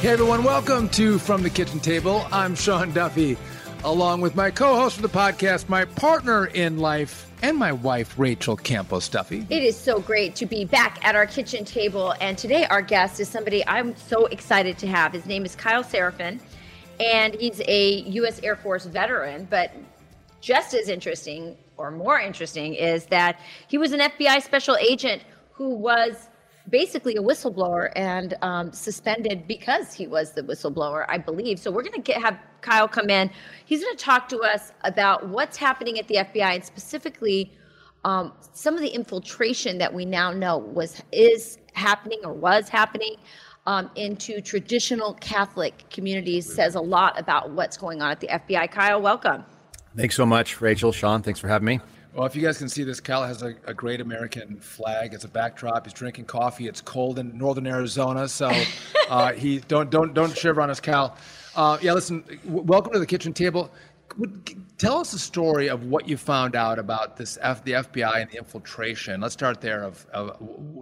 Hey everyone, welcome to From the Kitchen Table. I'm Sean Duffy, along with my co-host of the podcast, my partner in life, and my wife, Rachel Campos Duffy. It is so great to be back at our kitchen table. And today, our guest is somebody I'm so excited to have. His name is Kyle Seraphin, and he's a U.S. Air Force veteran. But just as interesting, or more interesting, is that he was an FBI special agent who was basically a whistleblower and um, suspended because he was the whistleblower, I believe. So we're going to have Kyle come in. He's going to talk to us about what's happening at the FBI and specifically um, some of the infiltration that we now know was is happening or was happening um, into traditional Catholic communities. Says a lot about what's going on at the FBI. Kyle, welcome. Thanks so much, Rachel. Sean, thanks for having me. Well, if you guys can see this, Cal has a, a, great American flag. It's a backdrop. He's drinking coffee. It's cold in northern Arizona, so uh, he don't don't don't shiver on us, Cal. Uh, yeah, listen. W- welcome to the kitchen table. Tell us the story of what you found out about this F, the FBI and the infiltration. Let's start there of, of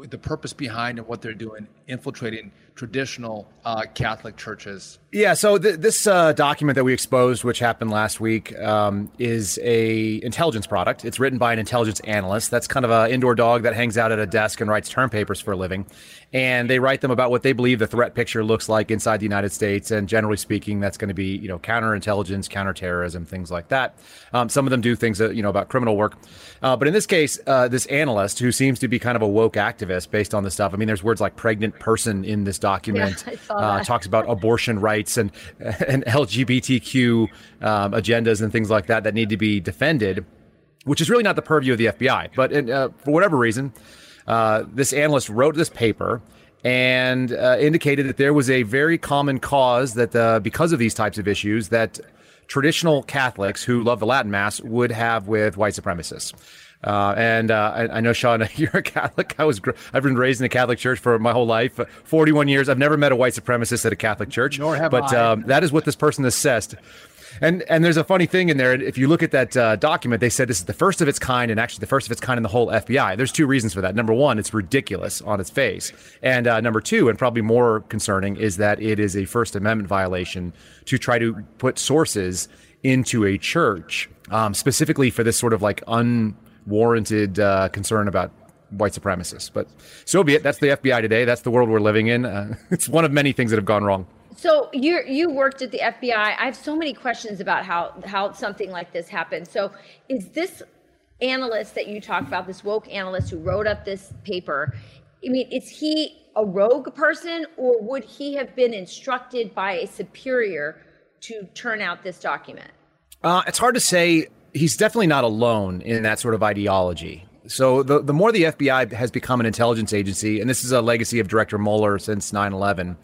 the purpose behind and what they're doing, infiltrating traditional uh, Catholic churches. Yeah, so th- this uh, document that we exposed, which happened last week, um, is a intelligence product. It's written by an intelligence analyst. That's kind of an indoor dog that hangs out at a desk and writes term papers for a living. And they write them about what they believe the threat picture looks like inside the United States. And generally speaking, that's going to be you know counterintelligence, counterterrorism, things like that. Um, some of them do things that, you know about criminal work. Uh, but in this case, uh, this analyst who seems to be kind of a woke activist based on this stuff. I mean, there's words like pregnant person in this document. Yeah, uh, talks about abortion rights and and LGBTQ um, agendas and things like that that need to be defended, which is really not the purview of the FBI. But in, uh, for whatever reason, uh, this analyst wrote this paper and uh, indicated that there was a very common cause that because of these types of issues that traditional Catholics who love the Latin Mass would have with white supremacists. Uh, and uh, I, I, know Sean, you're a Catholic. I was I've been raised in a Catholic church for my whole life, 41 years. I've never met a white supremacist at a Catholic church. Nor have but I. Um, that is what this person assessed. And and there's a funny thing in there. If you look at that uh, document, they said this is the first of its kind, and actually the first of its kind in the whole FBI. There's two reasons for that. Number one, it's ridiculous on its face, and uh, number two, and probably more concerning, is that it is a First Amendment violation to try to put sources into a church, um, specifically for this sort of like unwarranted uh, concern about white supremacists. But so be it. That's the FBI today. That's the world we're living in. Uh, it's one of many things that have gone wrong. So you you worked at the FBI. I have so many questions about how how something like this happened. So is this analyst that you talk about, this woke analyst who wrote up this paper? I mean, is he a rogue person, or would he have been instructed by a superior to turn out this document? Uh, it's hard to say. He's definitely not alone in that sort of ideology. So the the more the FBI has become an intelligence agency, and this is a legacy of Director Mueller since 9 11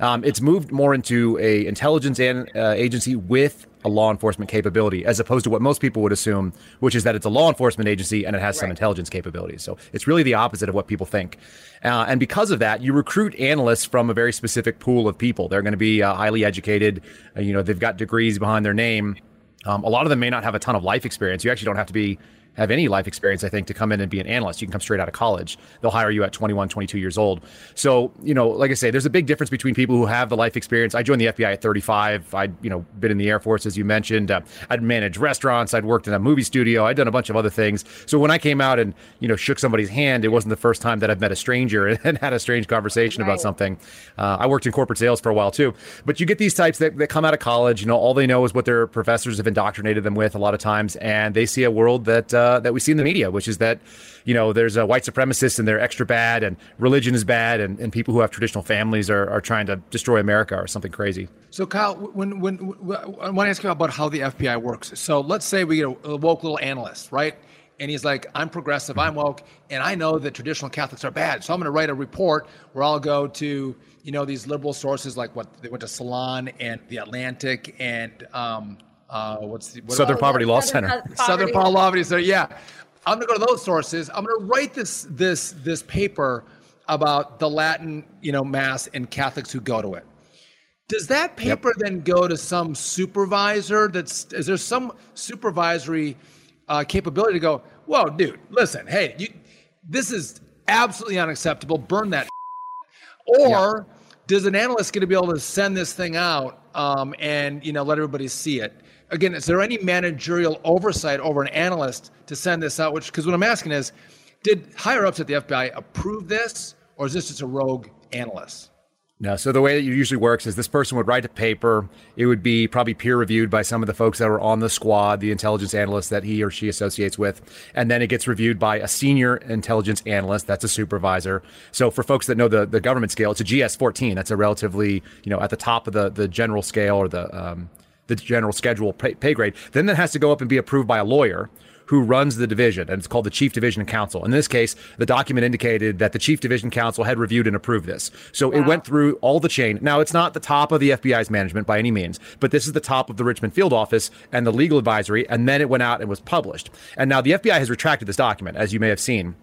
um, it's moved more into a intelligence an, uh, agency with a law enforcement capability, as opposed to what most people would assume, which is that it's a law enforcement agency and it has right. some intelligence capabilities. So it's really the opposite of what people think. Uh, and because of that, you recruit analysts from a very specific pool of people. They're going to be uh, highly educated. Uh, you know, they've got degrees behind their name. Um, a lot of them may not have a ton of life experience. You actually don't have to be have any life experience, I think, to come in and be an analyst. You can come straight out of college. They'll hire you at 21, 22 years old. So, you know, like I say, there's a big difference between people who have the life experience. I joined the FBI at 35. I'd, you know, been in the Air Force, as you mentioned. Uh, I'd managed restaurants. I'd worked in a movie studio. I'd done a bunch of other things. So when I came out and, you know, shook somebody's hand, it wasn't the first time that I've met a stranger and had a strange conversation right. about something. Uh, I worked in corporate sales for a while too. But you get these types that, that come out of college, you know, all they know is what their professors have indoctrinated them with a lot of times. And they see a world that, uh, that we see in the media which is that you know there's a white supremacists and they're extra bad and religion is bad and, and people who have traditional families are, are trying to destroy America or something crazy. So Kyle, when, when, when I want to ask you about how the FBI works. So let's say we get a, a woke little analyst, right? and he's like, I'm progressive, I'm woke, and I know that traditional Catholics are bad. So I'm going to write a report where I'll go to, you know, these liberal sources like what they went to Salon and the Atlantic and um, uh, what's the what Southern Poverty Law Southern Center. Poverty. Southern Poverty Law Center. Yeah, I'm going to go to those sources. I'm going to write this this this paper about the Latin, you know, mass and Catholics who go to it. Does that paper then go to some supervisor? That's is there some supervisory uh, capability to go? Whoa, dude, listen, hey, you, this is absolutely unacceptable. Burn that. Or does an analyst going to be able to send this thing out um, and you know let everybody see it? Again, is there any managerial oversight over an analyst to send this out? Which because what I'm asking is, did higher ups at the FBI approve this, or is this just a rogue analyst? No, so the way that it usually works is this person would write a paper. It would be probably peer reviewed by some of the folks that are on the squad, the intelligence analyst that he or she associates with, and then it gets reviewed by a senior intelligence analyst. That's a supervisor. So for folks that know the, the government scale, it's a GS 14. That's a relatively you know at the top of the the general scale or the um, the general schedule pay, pay grade. Then that has to go up and be approved by a lawyer who runs the division, and it's called the Chief Division Counsel. In this case, the document indicated that the Chief Division Counsel had reviewed and approved this. So it went through all the chain. Now, it's not the top of the FBI's management by any means, but this is the top of the Richmond field office and the legal advisory, and then it went out and was published. And now the FBI has retracted this document, as you may have seen.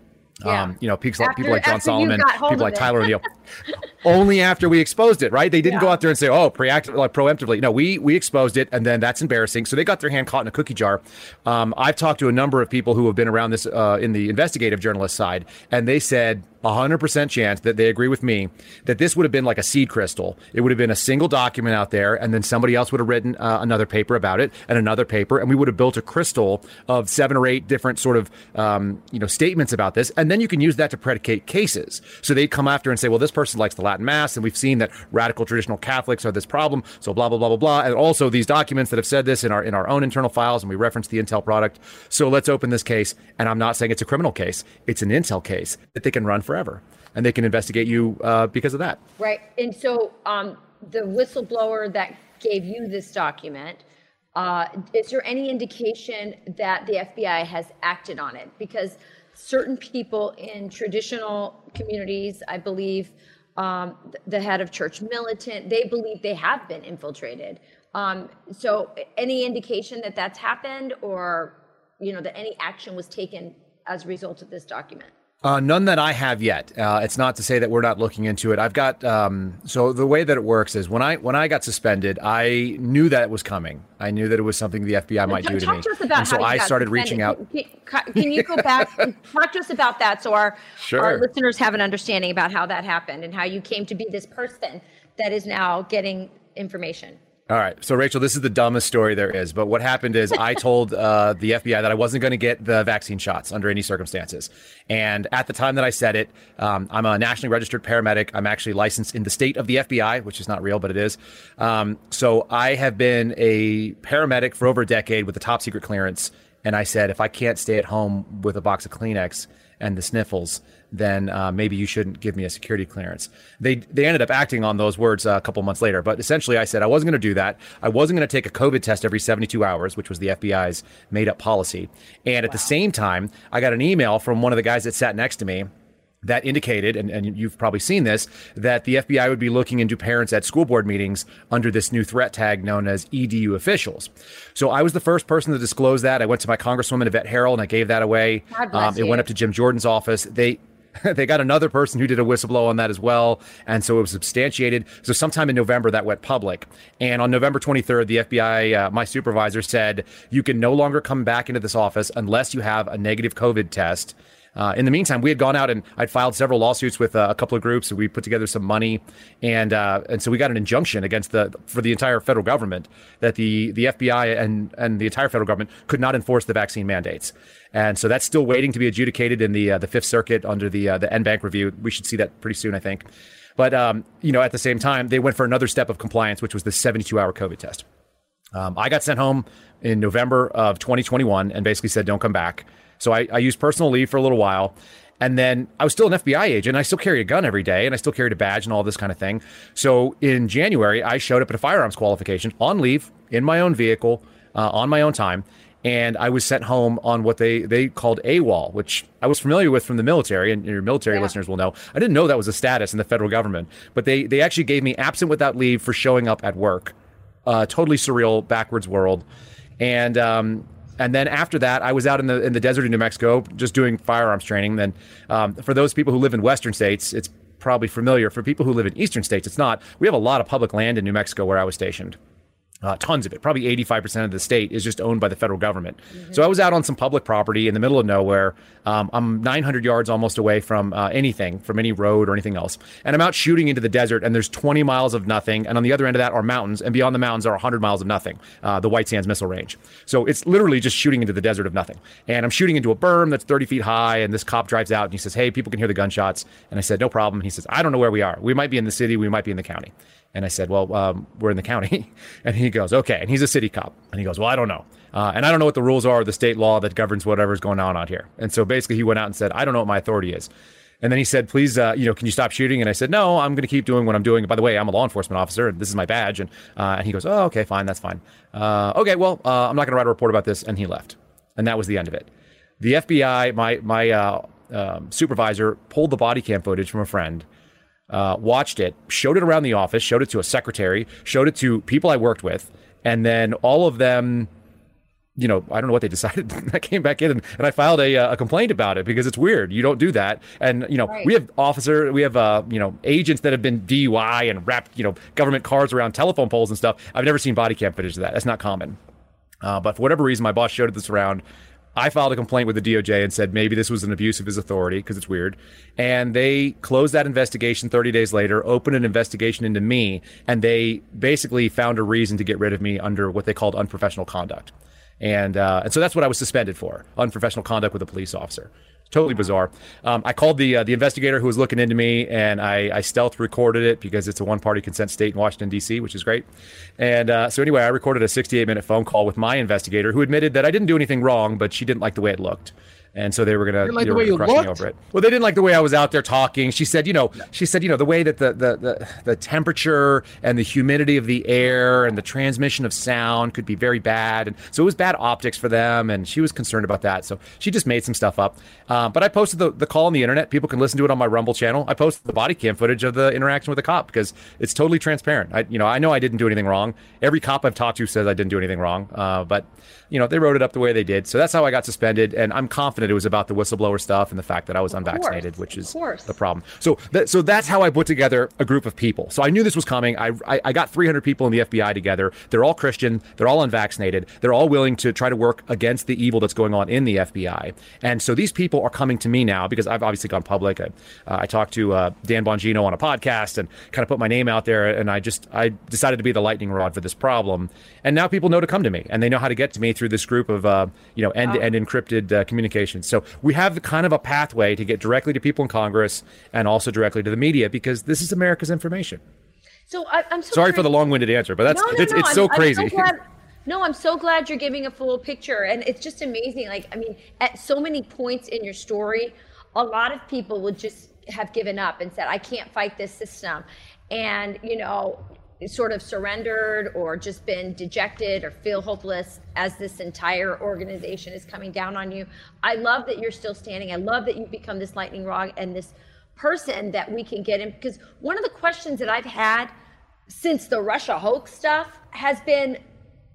Yeah. Um, you know, people, like- After- people like John Solomon, people like. Tyler O'Neill. Only after we exposed it, right? They didn't go out there and say, "Oh, preact- like proactively." No, we we exposed it, and then that's embarrassing. So they got their hand caught in a cookie jar. Um, I've talked to a number of people who have been around this uh, in the investigative journalist side, and they said. 100% chance that they agree with me that this would have been like a seed crystal. It would have been a single document out there, and then somebody else would have written uh, another paper about it and another paper, and we would have built a crystal of seven or eight different sort of um, you know statements about this, and then you can use that to predicate cases. So they'd come after and say, well, this person likes the Latin Mass, and we've seen that radical traditional Catholics are this problem, so blah blah blah blah blah, and also these documents that have said this in our in our own internal files, and we reference the Intel product. So let's open this case, and I'm not saying it's a criminal case; it's an Intel case that they can run forever, and they can investigate you uh, because of that. Right. And so um, the whistleblower that gave you this document, uh, is there any indication that the FBI has acted on it? Because certain people in traditional communities, I believe, um, the head of church militant, they believe they have been infiltrated. Um, so any indication that that's happened or, you know, that any action was taken as a result of this document? Uh, none that I have yet. Uh, it's not to say that we're not looking into it. I've got um, so the way that it works is when I when I got suspended, I knew that it was coming. I knew that it was something the FBI might Talk- do to talk me, to us about and so how you I started suspended. reaching out. Can, can- can you go back and talk to us about that so our, Sure. our listeners have an understanding about how that happened and how you came to be this person that is now getting information? All right. So, Rachel, this is the dumbest story there is. But what happened is I told uh, the FBI that I wasn't going to get the vaccine shots under any circumstances. And at the time that I said it, um, I'm a nationally registered paramedic. I'm actually licensed in the state of the FBI, which is not real, but it is. Um, so, I have been a paramedic for over a decade with a top secret clearance. And I said, if I can't stay at home with a box of Kleenex and the sniffles, then uh, maybe you shouldn't give me a security clearance. They they ended up acting on those words uh, a couple months later, but essentially I said I wasn't going to do that. I wasn't going to take a COVID test every 72 hours, which was the FBI's made up policy. And at the same time, I got an email from one of the guys that sat next to me that indicated, and, and you've probably seen this, that the FBI would be looking into parents at school board meetings under this new threat tag known as EDU officials. So I was the first person to disclose that. I went to my Congresswoman Yvette Herrell and I gave that away. Bless it went up to Jim Jordan's office. They they got another person who did a whistleblow on that as well, and so it was substantiated. So sometime in November that went public, and on November 23rd, the FBI, uh, my supervisor said you can no longer come back into this office unless you have a negative COVID test. Uh, in the meantime, we had gone out and I'd filed several lawsuits with uh, a couple of groups. And we put together some money, and uh, and so we got an injunction against the for the entire federal government that the the FBI and and the entire federal government could not enforce the vaccine mandates. And so that's still waiting to be adjudicated in the uh, the Fifth Circuit under the uh, the en banc review. We should see that pretty soon, I think. But um, you know, at the same time, they went for another step of compliance, which was the 72 hour COVID test. Um, I got sent home in November of 2021 and basically said, don't come back. So I, I used personal leave for a little while. And then I was still an FBI agent. I still carry a gun every day and I still carried a badge and all this kind of thing. So in January, I showed up at a firearms qualification on leave in my own vehicle uh, on my own time. and I was sent home on what they they called AWOL, which I was familiar with from the military, and your military Yeah. listeners will know. I didn't know that was a status in the federal government, but they they actually gave me absent without leave for showing up at work. Uh, totally surreal, backwards world, and um, and then after that, I was out in the in the desert of New Mexico just doing firearms training. Then um, for those people who live in western states, it's probably familiar. For people who live in eastern states, it's not. We have a lot of public land in New Mexico where I was stationed. Uh, tons of it. Probably 85% of the state is just owned by the federal government. So I was out on some public property in the middle of nowhere. Um, I'm 900 yards almost away from uh, anything, from any road or anything else. And I'm out shooting into the desert, and there's 20 miles of nothing. And on the other end of that are mountains. And beyond the mountains are 100 miles of nothing, uh, the White Sands Missile Range. So it's literally just shooting into the desert of nothing. And I'm shooting into a berm that's 30 feet high. And this cop drives out and he says, Hey, people can hear the gunshots. And I said, No problem. He says, I don't know where we are. We might be in the city, we might be in the county. And I said, Well, um, we're in the county. and he goes, Okay. And he's a city cop. And he goes, Well, I don't know. Uh, and I don't know what the rules are, the state law that governs whatever's going on out here. And so basically, he went out and said, I don't know what my authority is. And then he said, Please, uh, you know, can you stop shooting? And I said, No, I'm going to keep doing what I'm doing. By the way, I'm a law enforcement officer, and this is my badge. And, uh, and he goes, Oh, okay, fine. That's fine. Uh, okay, well, uh, I'm not going to write a report about this. And he left. And that was the end of it. The FBI, my, my uh, um, supervisor, pulled the body cam footage from a friend uh, watched it, showed it around the office, showed it to a secretary, showed it to people I worked with, and then all of them, you know, I don't know what they decided. I came back in and, and I filed a, uh, a complaint about it because it's weird. You don't do that. And you know, Right. we have officer, we have uh, you know, agents that have been DUI and wrapped you know government cars around telephone poles and stuff. I've never seen body cam footage of that. That's not common. Uh, but for whatever reason, my boss showed it this around. I filed a complaint with the DOJ and said maybe this was an abuse of his authority because it's weird. And they closed that investigation 30 days later, opened an investigation into me, and they basically found a reason to get rid of me under what they called unprofessional conduct. And, uh, and so that's what I was suspended for unprofessional conduct with a police officer. Totally bizarre. Um, I called the uh, the investigator who was looking into me, and I, I stealth recorded it because it's a one party consent state in Washington D.C., which is great. And uh, so anyway, I recorded a 68 minute phone call with my investigator, who admitted that I didn't do anything wrong, but she didn't like the way it looked. And so they were gonna like they the were way gonna you crush me over it. Well, they didn't like the way I was out there talking. She said, you know, she said, you know, the way that the, the the the temperature and the humidity of the air and the transmission of sound could be very bad, and so it was bad optics for them. And she was concerned about that, so she just made some stuff up. Um, but I posted the, the call on the internet. People can listen to it on my Rumble channel. I posted the body cam footage of the interaction with the cop because it's totally transparent. I, you know, I know I didn't do anything wrong. Every cop I've talked to says I didn't do anything wrong. Uh, but you know, they wrote it up the way they did. So that's how I got suspended. And I'm confident it was about the whistleblower stuff and the fact that I was unvaccinated, course, which is the problem. So that, so that's how I put together a group of people. So I knew this was coming. I, I, I got 300 people in the FBI together. They're all Christian. They're all unvaccinated. They're all willing to try to work against the evil that's going on in the FBI. And so these people are coming to me now because I've obviously gone public. I, uh, I talked to uh, Dan Bongino on a podcast and kind of put my name out there. And I just I decided to be the lightning rod for this problem. And now people know to come to me, and they know how to get to me through this group of uh, you know end-to-end encrypted uh, So we have kind of a pathway to get directly to people in Congress and also directly to the media because this is America's information. So I, I'm so Sorry for the long-winded answer, but that's No, no, it's, no, it's I'm- so I'm crazy. glad- no, I'm so glad you're giving a full picture, and it's just amazing. Like, I mean, at so many points in your story, a lot of people would just have given up and said, "I can't fight this system," and you know, sort of surrendered or just been dejected or feel hopeless as this entire organization is coming down on you. I love that you're still standing. I love that you've become this lightning rod and this person that we can get in because one of the questions that I've had since the Russia hoax stuff has been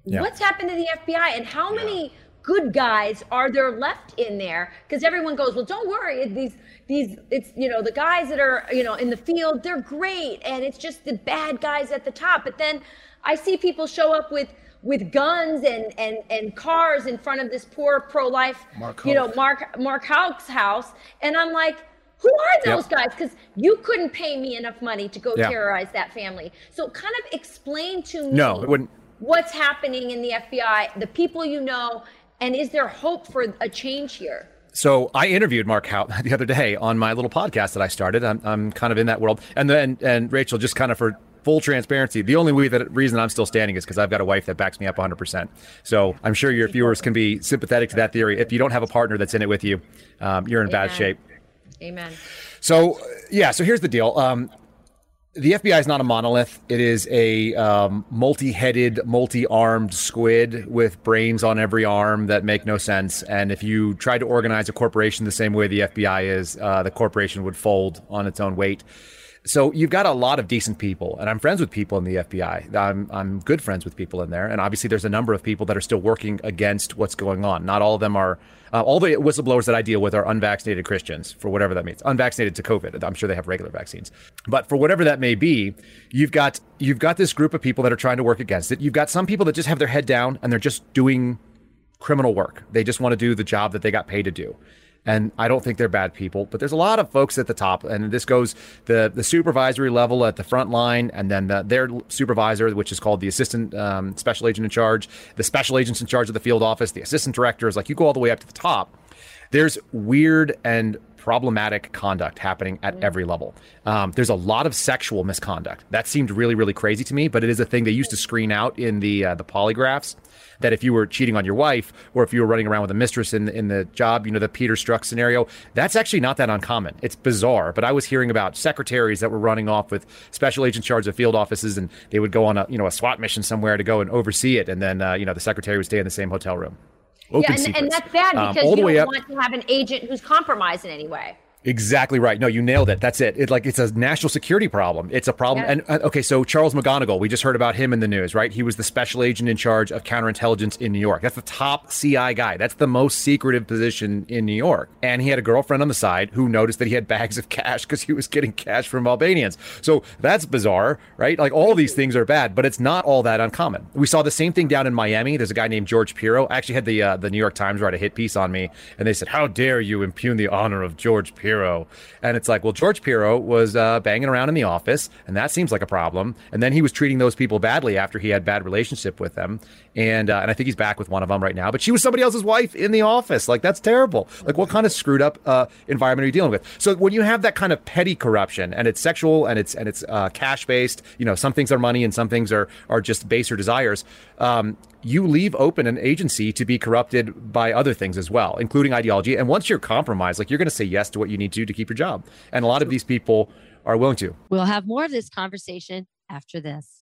Yeah. what's happened to the FBI and how many good guys are there left in there because everyone goes well don't worry these these it's you know the guys that are you know in the field they're great and it's just the bad guys at the top but then i see people show up with with guns and and and cars in front of this poor pro-life Mark you know mark mark Houck's house and i'm like who are Yep. those guys because you couldn't pay me enough money to go Yeah. terrorize that family so kind of explain to me No, it wouldn't. what's happening in the FBI, the people you know, and is there hope for a change here? So I interviewed Mark Houck the other day on my little podcast that I started. I'm, I'm kind of in that world. And then, and Rachel, just kind of for full transparency, the only way that reason I'm still standing is because I've got a wife that backs me up 100%. So I'm sure your viewers can be sympathetic to that theory. If you don't have a partner that's in it with you, um, you're in bad shape. Amen. So yeah, so here's the deal. Um, the FBI is not a monolith. It is a um, multi-headed, multi-armed squid with brains on every arm that make no sense. And if you tried to organize a corporation the same way the FBI is, uh, the corporation would fold on its own weight. So you've got a lot of decent people, and I'm friends with people in the FBI. I'm I'm good friends with people in there, and obviously there's a number of people that are still working against what's going on. Not all of them are. Uh, all the whistleblowers that I deal with are unvaccinated Christians, for whatever that means. Unvaccinated to COVID. I'm sure they have regular vaccines, but for whatever that may be, you've got you've got this group of people that are trying to work against it. You've got some people that just have their head down and they're just doing criminal work. They just want to do the job that they got paid to do and I don't think they're bad people. But there's a lot of folks at the top, and this goes the the supervisory level at the front line, and then the, their supervisor, which is called the assistant um, special agent in charge, the special agents in charge of the field office, the assistant directors. Like you go all the way up to the top. There's weird and problematic conduct happening at every level. Um, there's a lot of sexual misconduct. That seemed really, really crazy to me, but it is a thing they used to screen out in the uh, the polygraphs that if you were cheating on your wife or if you were running around with a mistress in in the job, you know, the Peter Strzok scenario, that's actually not that uncommon. It's bizarre, but I was hearing about secretaries that were running off with special agents charged of field offices, and they would go on a you know a SWAT mission somewhere to go and oversee it, and then uh, you know the secretary would stay in the same hotel room. Open yeah, and, and that's bad um, because um, you don't want to have an agent who's compromised in any way. Exactly right. No, you nailed it. That's it. It's like it's a national security problem. It's a problem. Yeah. And uh, okay, so Charles McGonigal, we just heard about him in the news, right? He was the special agent in charge of counterintelligence in New York. That's the top CI guy. That's the most secretive position in New York. And he had a girlfriend on the side who noticed that he had bags of cash because he was getting cash from Albanians. So that's bizarre, right? Like all these things are bad, but it's not all that uncommon. We saw the same thing down in Miami. There's a guy named George Piro. I actually had the uh, the New York Times write a hit piece on me, and they said, "How dare you impugn the honor of George Piro?" And it's like, well, George Piro was uh, banging around in the office, and that seems like a problem. And then he was treating those people badly after he had bad relationship with them. And uh, and I think he's back with one of them right now. But she was somebody else's wife in the office. Like that's terrible. Like what kind of screwed up uh, environment are you dealing with? So when you have that kind of petty corruption, and it's sexual, and it's and it's uh, cash based, you know, some things are money, and some things are are just baser desires. Um, you leave open an agency to be corrupted by other things as well, including ideology. And once you're compromised, like you're going to say yes to what you need to to keep your job. And a lot of these people are willing to. We'll have more of this conversation after this.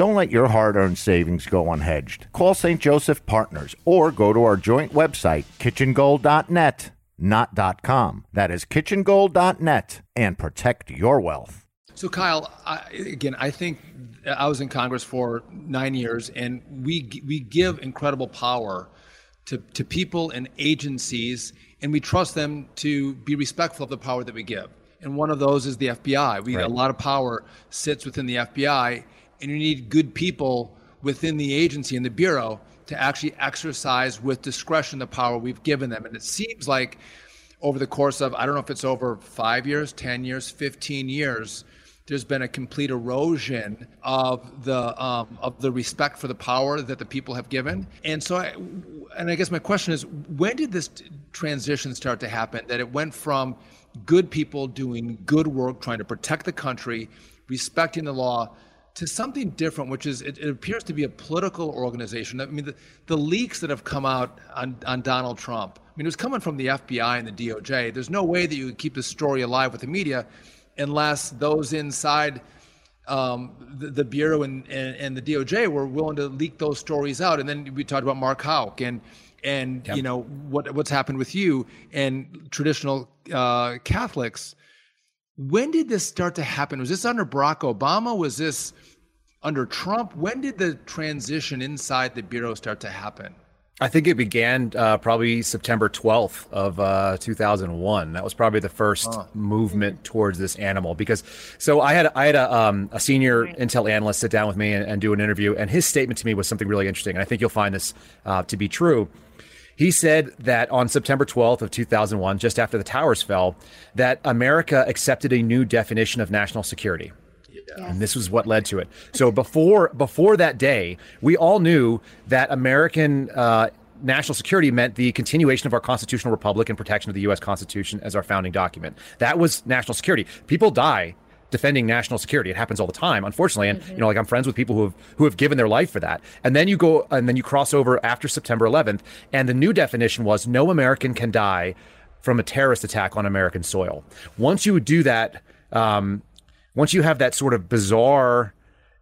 Don't let your hard earned savings go unhedged. Call St. Joseph Partners or go to our joint website, kitchengold.net, not .com. That is kitchengold.net and protect your wealth. So, Kyle, I, again, I think I was in Congress for nine years, and we we give incredible power to, to people and agencies, and we trust them to be respectful of the power that we give. And one of those is the FBI. We right. a lot of power sits within the FBI, and you need good people within the agency and the bureau to actually exercise with discretion the power we've given them. And it seems like over the course of I don't know if it's over five years, ten years, fifteen years, there's been a complete erosion of the um, of the respect for the power that the people have given. And so, I, and I guess my question is, when did this transition start to happen? That it went from good people doing good work, trying to protect the country, respecting the law, to something different, which is it, it, appears to be a political organization. I mean, the, the leaks that have come out on, on Donald Trump, I mean, it was coming from the FBI and the DOJ. There's no way that you could keep the story alive with the media unless those inside um, the, the, Bureau and, and, and, the DOJ were willing to leak those stories out. And then we talked about Mark Houck and and yep. you know what what's happened with you and traditional uh, Catholics when did this start to happen? Was this under Barack Obama? Was this under Trump? When did the transition inside the Bureau start to happen? I think it began uh, probably September 12th of uh, 2001. That was probably the first Huh. movement towards this animal. Because so I had I had a, um, a senior intel analyst sit down with me and, and do an interview, and his statement to me was something really interesting, and I think you'll find this uh, to be true. He said that on September 12th of 2001, just after the towers fell, that America accepted a new definition of national security. And this was what led to it. So before before that day, we all knew that American uh, national security meant the continuation of our constitutional republic and protection of the U.S. Constitution as our founding document. That was national security. People die defending national security. It happens all the time, unfortunately. And you know, like I'm friends with people who have who have given their life for that. And then you go and then you cross over after September 11th, and the new definition was no American can die from a terrorist attack on American soil. Once you would do that, um, once you have that sort of bizarre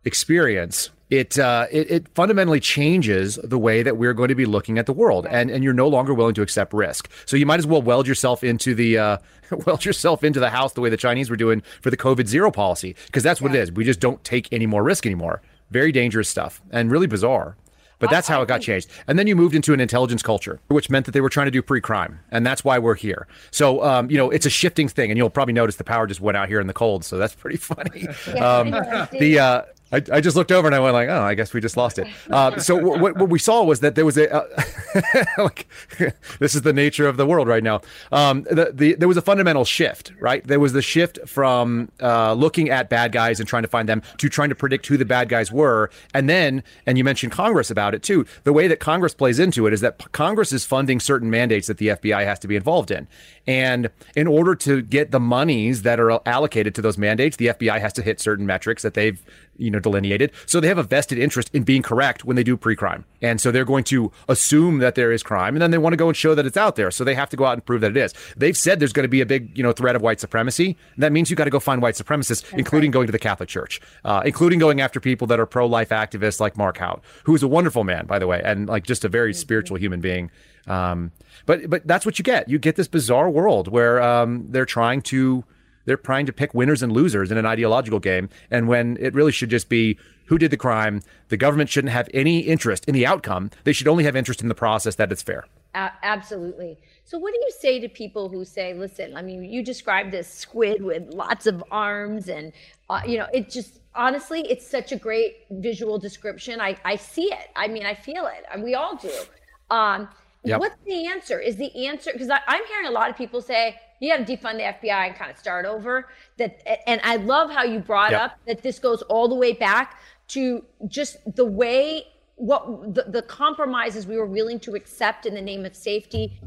experience, it, uh, it it fundamentally changes the way that we're going to be looking at the world, and and you're no longer willing to accept risk. So you might as well weld yourself into the uh, weld yourself into the house the way the Chinese were doing for the COVID zero policy, because that's what it is. We just don't take any more risk anymore. Very dangerous stuff, and really bizarre. But that's how it got changed. And then you moved into an intelligence culture, which meant that they were trying to do pre-crime, and that's why we're here. So, um, you know, it's a shifting thing, and you'll probably notice the power just went out here in the cold, so that's pretty funny. um, the uh, I, I just looked over and I went like, oh, I guess we just lost it. Uh, so w- what, what we saw was that there was a uh, like this is the nature of the world right now. Um, the, the there was a fundamental shift, right? There was the shift from uh, looking at bad guys and trying to find them to trying to predict who the bad guys were, and then and you mentioned Congress about it too. The way that Congress plays into it is that Congress is funding certain mandates that the FBI has to be involved in, and in order to get the monies that are allocated to those mandates, the FBI has to hit certain metrics that they've you know delineated. So they have a vested interest in being correct when they do pre-crime. And so they're going to assume that there is crime and then they want to go and show that it's out there. So they have to go out and prove that it is. They've said there's going to be a big you know threat of white supremacy. That means you got to go find white supremacists including going to the catholic church uh, including going after people that are pro-life activists like mark Houck who is a wonderful man by the way and like just a very spiritual human being. Um, but but that's what you get. You get this bizarre world where um, they're trying to they're trying to pick winners and losers in an ideological game. And when it really should just be who did the crime, the government shouldn't have any interest in the outcome. They should only have interest in the process that it's fair. Absolutely. So, what do you say to people who say, "Listen, I mean, you described this squid with lots of arms, and uh, you know, it just honestly, it's such a great visual description. I I see it. I mean, I feel it. and We all do. Um, Yep. What's the answer? Is the answer because I'm hearing a lot of people say you got to defund the FBI and kind of start over. That and I love how you brought Yep. up that this goes all the way back to just the way what the, the compromises we were willing to accept in the name of safety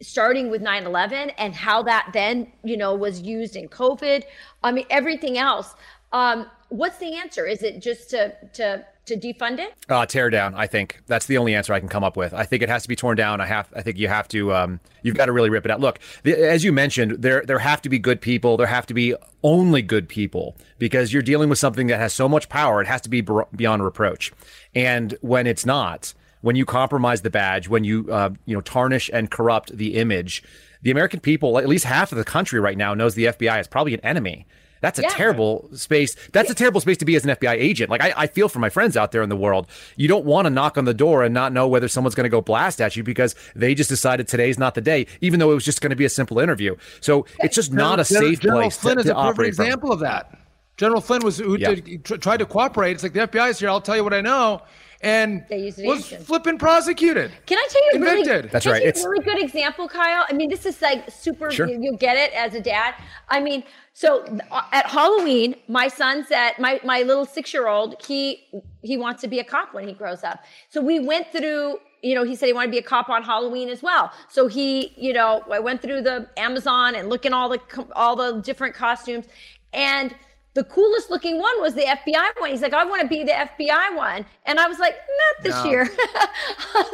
starting with 9-11 and how that then you know was used in covid i mean everything else um, what's the answer is it just to to to defund it Uh, tear down. I think that's the only answer I can come up with. I think it has to be torn down. I have. I think you have to. Um, you've got to really rip it out. Look, the, as you mentioned, there there have to be good people. There have to be only good people because you're dealing with something that has so much power. It has to be beyond reproach. And when it's not, when you compromise the badge, when you uh, you know tarnish and corrupt the image, the American people, at least half of the country right now, knows the FBI is probably an enemy. That's a Yeah. terrible space. That's a terrible space to be as an FBI agent. Like I, I feel for my friends out there in the world. You don't want to knock on the door and not know whether someone's going to go blast at you because they just decided today's not the day, even though it was just going to be a simple interview. So it's just not a General- safe General place Flynn to, is to a perfect operate from. example of that. General Flynn was who Yeah. did, tr- tried to cooperate. It's like the FBI is here. I'll tell you what I know, and used it was flipping prosecuted. Can I tell you a really, Convicted. That's right. It's- a really good example, Kyle? I mean, this is like super. Sure. You, you'll get it as a dad. I mean, so uh, at Halloween, my son said, my my little six year old, he he wants to be a cop when he grows up. So we went through. You know, he said he wanted to be a cop on Halloween as well. So he, you know, I went through the Amazon and looking all the all the different costumes, and the coolest looking one was the FBI one. He's like, I want to be the FBI one. And I was like, not this No. year.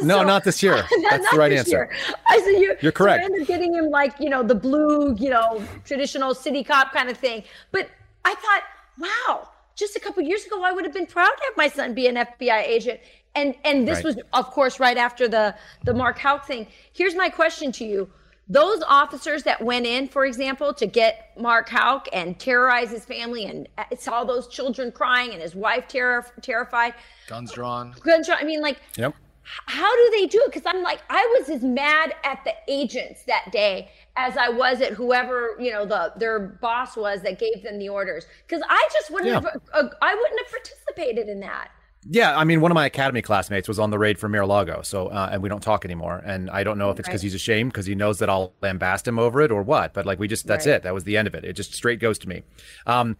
No, not this year. That's not the right answer. year. I said, you, You're correct. So I ended up getting him like, you know, the blue, you know, traditional city cop kind of thing. But I thought, wow, just a couple years ago, I would have been proud to have my son be an FBI agent. And and this Right. was, of course, right after the the Mark Houck thing. Here's my question to you. Those officers that went in, for example, to get Mark Houck and terrorize his family and uh, saw those children crying and his wife terror, terrified, Guns drawn. Guns drawn. I mean, like, Yep. how do they do it? Because I'm like, I was as mad at the agents that day as I was at whoever you know the their boss was that gave them the orders. Because I just wouldn't Yeah. have, uh, I wouldn't have participated in that. Yeah, I mean, one of my academy classmates was on the raid for Mar-a-Lago, so uh, and we don't talk anymore. And I don't know if it's because Right. he's ashamed because he knows that I'll lambast him over it or what. But like, we just that's Right. it. That was the end of it. It just straight goes to me. Um,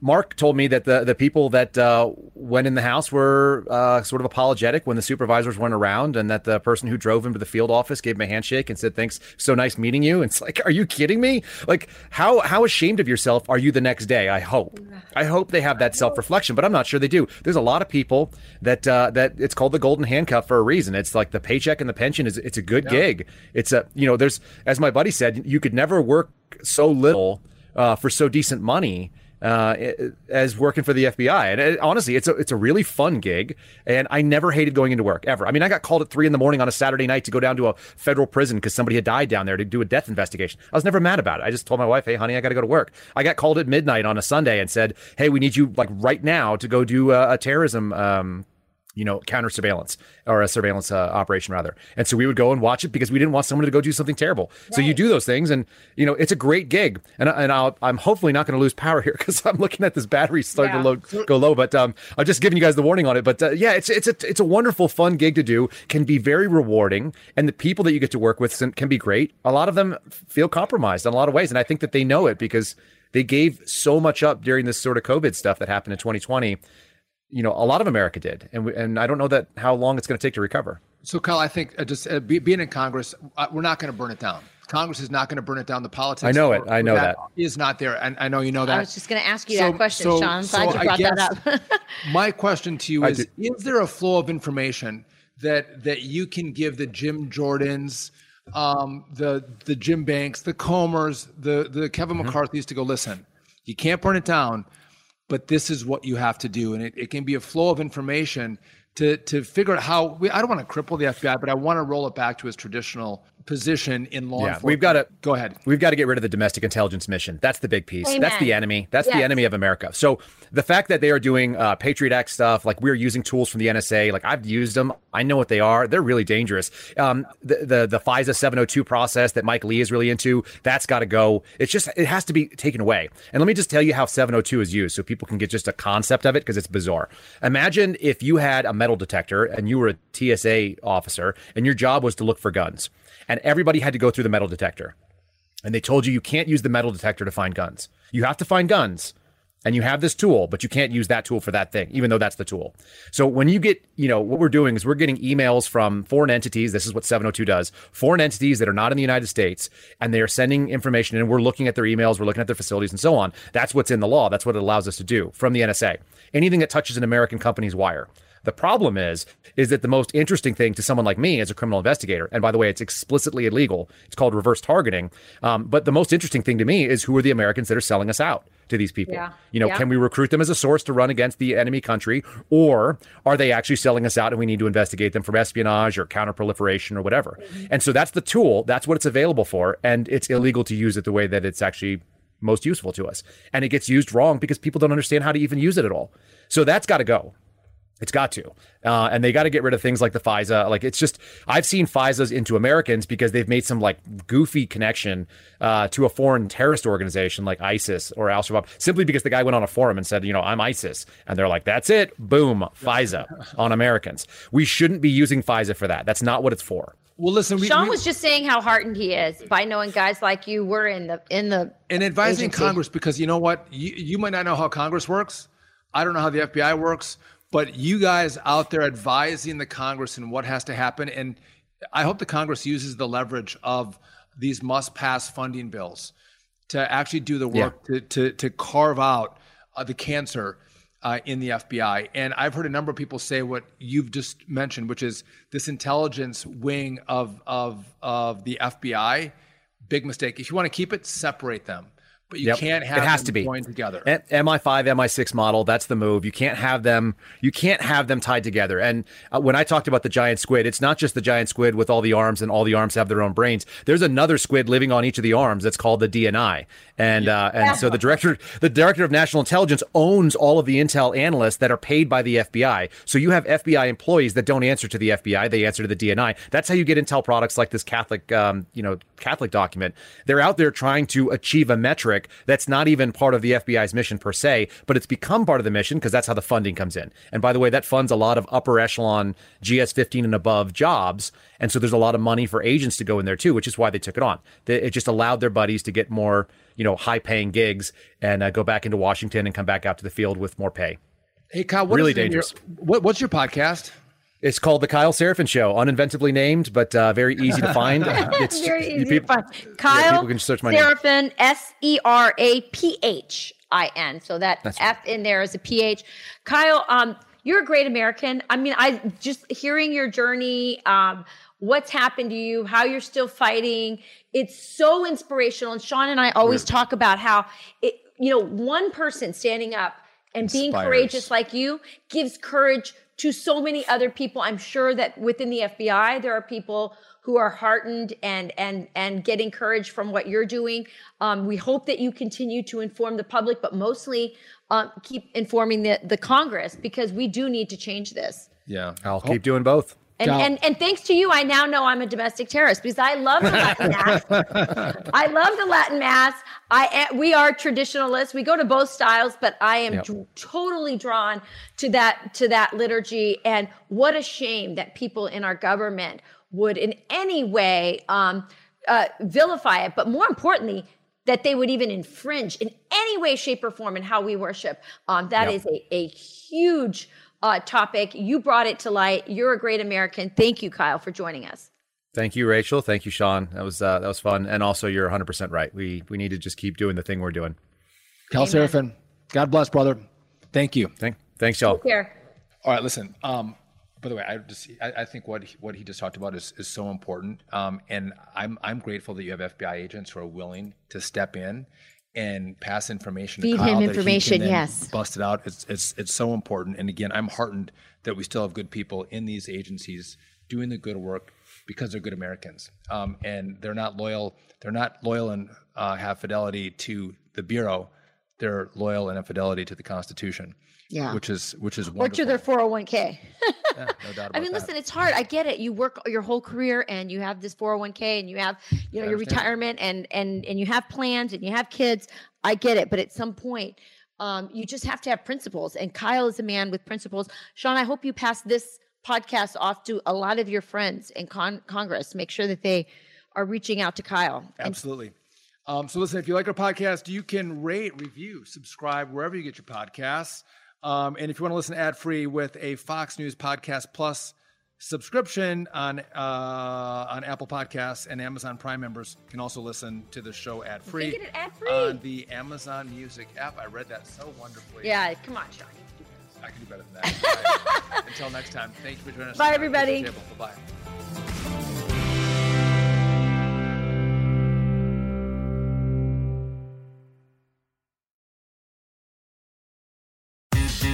Mark told me that the the people that uh, went in the house were uh, sort of apologetic when the supervisors weren't around, and that the person who drove him to the field office gave him a handshake and said, "Thanks, so nice meeting you." And it's like, are you kidding me? Like, how how ashamed of yourself are you the next day? I hope, I hope they have that self reflection, but I'm not sure they do. There's a lot of people that uh, that it's called the golden handcuff for a reason. It's like the paycheck and the pension is it's a good gig. It's a you know, there's as my buddy said, you could never work so little uh, for so decent money uh, as working for the FBI. And it, honestly, it's a it's a really fun gig, and I never hated going into work ever. I mean, I got called at three in the morning on a Saturday night to go down to a federal prison because somebody had died down there to do a death investigation. I was never mad about it. I just told my wife, "Hey, honey, I got to go to work." I got called at midnight on a Sunday and said, "Hey, we need you like right now to go do a, a terrorism." Um, you know, counter surveillance or a surveillance uh, operation rather. And so we would go and watch it because we didn't want someone to go do something terrible. So you do those things, and you know, it's a great gig. And and I'll, I'm hopefully not going to lose power here because I'm looking at this battery starting Yeah. to low, go low. But um, I'm just giving you guys the warning on it. But uh, yeah, it's it's a it's a wonderful, fun gig to do. Can be very rewarding, and the people that you get to work with can be great. A lot of them feel compromised in a lot of ways, and I think that they know it because they gave so much up during this sort of COVID stuff that happened in 2020 you know, a lot of America did, and we, and I don't know that how long it's going to take to recover. So, Kyle, I think uh, just uh, be, being in Congress, uh, we're not going to burn it down. Congress is not going to burn it down. The politics. I know it. for- I for know that. is not there, and I know you know that. I was just going to ask you So- that question, so- Sean. I'm so glad you brought that up. My question to you is: Is there a flow of information that that you can give the Jim Jordans, um, the the Jim Banks, the Comers, the the Kevin Mm-hmm. McCarthy's to go listen? You can't burn it down, but this is what you have to do, and it, it can be a flow of information to to figure out how. We, I don't want to cripple the FBI, but I want to roll it back to its traditional position in law Yeah, enforcement. we've got to go ahead. We've got to get rid of the domestic intelligence mission. That's the big piece. That's the enemy. That's the enemy of America. So the fact that they are doing uh, Patriot Act stuff, like we're using tools from the NSA, like I've used them. I know what they are. They're really dangerous. Um, the the the FISA 702 process that Mike Lee is really into, that's got to go. It's just it has to be taken away. And let me just tell you how 702 is used, so people can get just a concept of it because it's bizarre. Imagine if you had a metal detector and you were a TSA officer and your job was to look for guns, and everybody had to go through the metal detector and they told you you can't use the metal detector to find guns. You have to find guns. And you have this tool, but you can't use that tool for that thing, even though that's the tool. So when you get, you know, what we're doing is we're getting emails from foreign entities. This is what 702 does. Foreign entities that are not in the United States, and they are sending information, and we're looking at their emails, we're looking at their facilities, and so on. That's what's in the law. That's what it allows us to do from the NSA. Anything that touches an American company's wire. The problem is, is that the most interesting thing to someone like me as a criminal investigator, and by the way, it's explicitly illegal. It's called reverse targeting. Um, but the most interesting thing to me is who are the Americans that are selling us out to these people? Yeah. You know, Yeah. can we recruit them as a source to run against the enemy country, or are they actually selling us out and we need to investigate them for espionage or counterproliferation or whatever? And so that's the tool. That's what it's available for, and it's illegal to use it the way that it's actually most useful to us. And it gets used wrong because people don't understand how to even use it at all. So that's got to go. It's got to. Uh, and they got to get rid of things like the FISA. Like it's just, I've seen FISAs into Americans because they've made some like goofy connection uh, to a foreign terrorist organization like ISIS or Al Shabaab, simply because the guy went on a forum and said, you know, I'm ISIS. And they're like, that's it. Boom. FISA on Americans. We shouldn't be using FISA for that. That's not what it's for. Well, listen, we, Sean we- was just saying how heartened he is by knowing guys like you were in the in the and advising agency. Congress because you know what? You, you might not know how Congress works. I don't know how the FBI works, but you guys out there advising the Congress and what has to happen. And I hope the Congress uses the leverage of these must pass funding bills to actually do the work to, to, to carve out uh, the cancer uh, in the FBI. And I've heard a number of people say what you've just mentioned, which is this intelligence wing of, of, of the FBI big mistake. If you want to keep it, separate them. But you Yep. can't have it has to be joined together. M- MI5, MI6 model. That's the move. You can't have them. You can't have them tied together. And uh, when I talked about the giant squid, it's not just the giant squid with all the arms and all the arms have their own brains. There's another squid living on each of the arms that's called the DNI. And uh, and so the director, the director of national intelligence, owns all of the intel analysts that are paid by the FBI. So you have FBI employees that don't answer to the FBI; they answer to the DNI. That's how you get intel products like this Catholic, um, you know, Catholic document. They're out there trying to achieve a metric that's not even part of the FBI's mission per se, but it's become part of the mission because that's how the funding comes in. And by the way, that funds a lot of upper echelon GS 15 and above jobs. And so there's a lot of money for agents to go in there too, which is why they took it on. It just allowed their buddies to get more, you know, high paying gigs and uh, go back into Washington and come back out to the field with more pay. Hey, Kyle, what Really is the your- dangerous. what, what's your podcast? It's called the Kyle Seraphin Show, uninventively named, but uh, very easy to find. It's Very easy peop- to find. yeah, Kyle people can search my. Seraphin, S E R A P H I N. So that That's F in there is a P H. Kyle, um, you're a great American. I mean, I just hearing your journey, um, what's happened to you, how you're still fighting. It's so inspirational. And Sean and I always talk about how it, you know, one person standing up and being courageous like you gives courage to so many other people. I'm sure that within the FBI there are people who are heartened and and and get encouraged from what you're doing. Um, we hope that you continue to inform the public, but mostly um, keep informing the the Congress because we do need to change this. Yeah, I'll keep doing both. And, and and thanks to you, I now know I'm a domestic terrorist because I love the Latin mass. I love the Latin mass. I we are traditionalists. We go to both styles, but I am Yep. totally drawn to that to that liturgy. And what a shame that people in our government would, in any way, um, uh, vilify it. But more importantly, that they would even infringe in any way, shape, or form in how we worship. Um, that Yep. is a, a huge uh, topic. You brought it to light. You're a great American. Thank you, Kyle, for joining us. Thank you, Rachel. Thank you, Sean. That was uh, that was fun. And also, you're 100 percent right. We we need to just keep doing the thing we're doing. Cal Seraphin, God bless, brother. Thank you. Thank, thanks, y'all. Take care. All right, listen. Um, by the way, I just I, I think what he, what he just talked about is, is so important. Um, and I'm I'm grateful that you have FBI agents who are willing to step in and pass information. Feed him information, yes. Bust it out. It's it's it's so important. And again, I'm heartened that we still have good people in these agencies doing the good work because they're good Americans. Um, and they're not loyal. They're not loyal and uh, have fidelity to the bureau. They're loyal and have fidelity to the Constitution. Yeah. Which is which is Or wonderful. to their 401k. Yeah, no doubt about I mean, that. listen, it's hard. I get it. You work your whole career and you have this 401k and you have, you know, your understand. retirement and and and you have plans and you have kids. I get it, but at some point, um, you just have to have principles. And Kyle is a man with principles. Sean, I hope you pass this podcast off to a lot of your friends in con- Congress. Make sure that they are reaching out to Kyle. And Absolutely. Um, so listen, if you like our podcast, you can rate, review, subscribe wherever you get your podcasts. Um, and if you want to listen ad free with a Fox News Podcast Plus subscription on uh, on Apple Podcasts and Amazon Prime members can also listen to the show ad free get it ad-free. on the Amazon Music app. I read that so wonderfully. yeah, come on, Sean. I can do better than that. Until next time, thank you for joining us. Bye, everybody. Kitchen